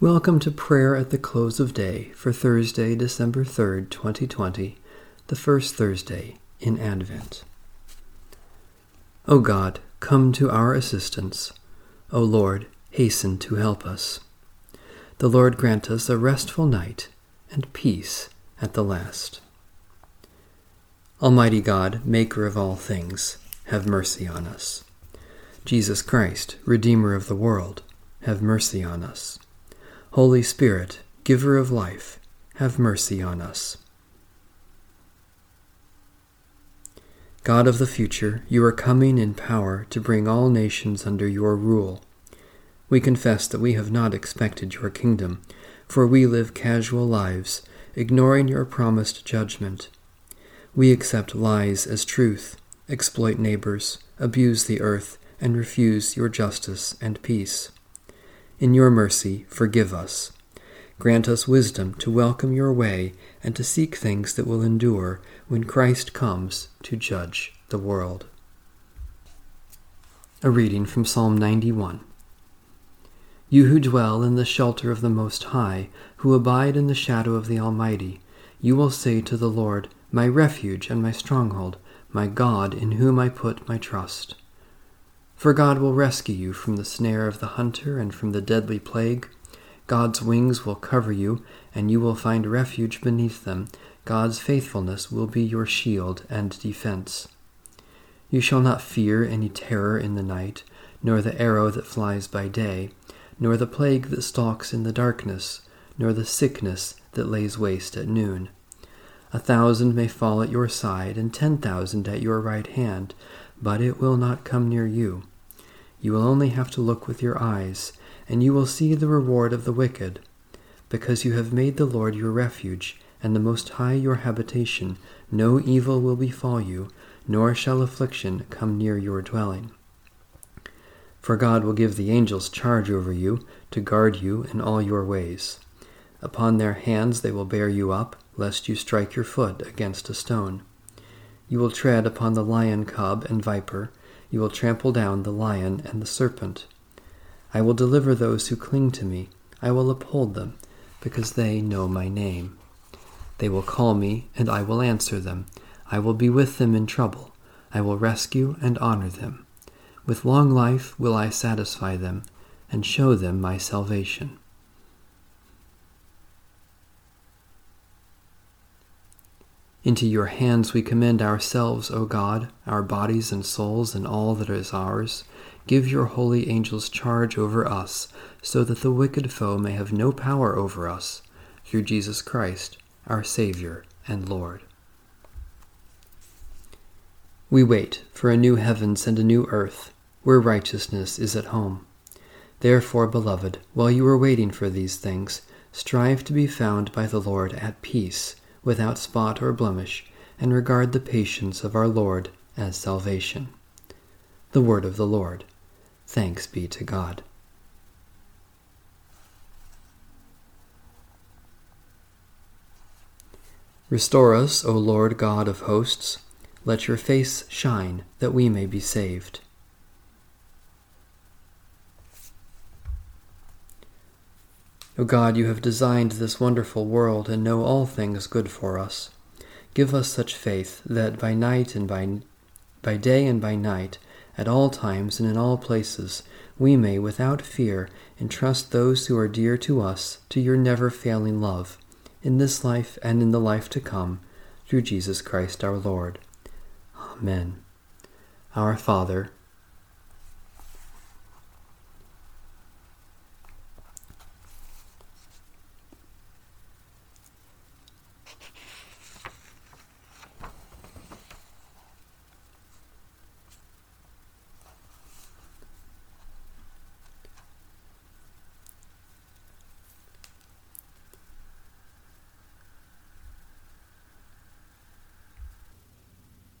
Welcome to prayer at the close of day for Thursday, December 3rd, 2020, the first Thursday in Advent. O God, come to our assistance. O Lord, hasten to help us. The Lord grant us a restful night and peace at the last. Almighty God, Maker of all things, have mercy on us. Jesus Christ, Redeemer of the world, have mercy on us. Holy Spirit, giver of life, have mercy on us. God of the future, you are coming in power to bring all nations under your rule. We confess that we have not expected your kingdom, for we live casual lives, ignoring your promised judgment. We accept lies as truth, exploit neighbors, abuse the earth, and refuse your justice and peace. In your mercy, forgive us. Grant us wisdom to welcome your way and to seek things that will endure when Christ comes to judge the world. A reading from Psalm 91. You who dwell in the shelter of the Most High, who abide in the shadow of the Almighty, you will say to the Lord, My refuge and my stronghold, my God in whom I put my trust. For God will rescue you from the snare of the hunter and from the deadly plague. God's wings will cover you, and you will find refuge beneath them. God's faithfulness will be your shield and defense. You shall not fear any terror in the night, nor the arrow that flies by day, nor the plague that stalks in the darkness, nor the sickness that lays waste at noon. A thousand may fall at your side, and ten thousand at your right hand but it will not come near you. You will only have to look with your eyes, and you will see the reward of the wicked. Because you have made the Lord your refuge, and the Most High your habitation, no evil will befall you, nor shall affliction come near your dwelling. For God will give the angels charge over you, to guard you in all your ways. Upon their hands they will bear you up, lest you strike your foot against a stone. You will tread upon the lion cub and viper. You will trample down the lion and the serpent. I will deliver those who cling to me. I will uphold them, because they know my name. They will call me, and I will answer them. I will be with them in trouble. I will rescue and honor them. With long life will I satisfy them, and show them my salvation. Into your hands we commend ourselves, O God, our bodies and souls and all that is ours. Give your holy angels charge over us, so that the wicked foe may have no power over us, through Jesus Christ, our Savior and Lord. We wait for a new heavens and a new earth, where righteousness is at home. Therefore, beloved, while you are waiting for these things, strive to be found by the Lord at peace without spot or blemish, and regard the patience of our Lord as salvation. The word of the Lord. Thanks be to God. Restore us, O Lord God of hosts. Let your face shine, that we may be saved. O God, you have designed this wonderful world and know all things good for us. Give us such faith that by night and by, by day and by night, at all times and in all places, we may, without fear, entrust those who are dear to us to your never failing love, in this life and in the life to come, through Jesus Christ our Lord. Amen. Our Father,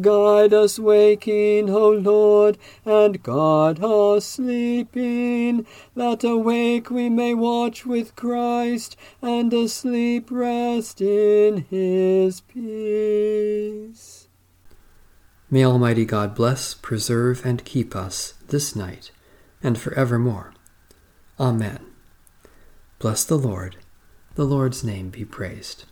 Guide us waking, O Lord, and guard us sleeping, that awake we may watch with Christ, and asleep rest in his peace. May Almighty God bless, preserve, and keep us this night and forevermore. Amen. Bless the Lord. The Lord's name be praised.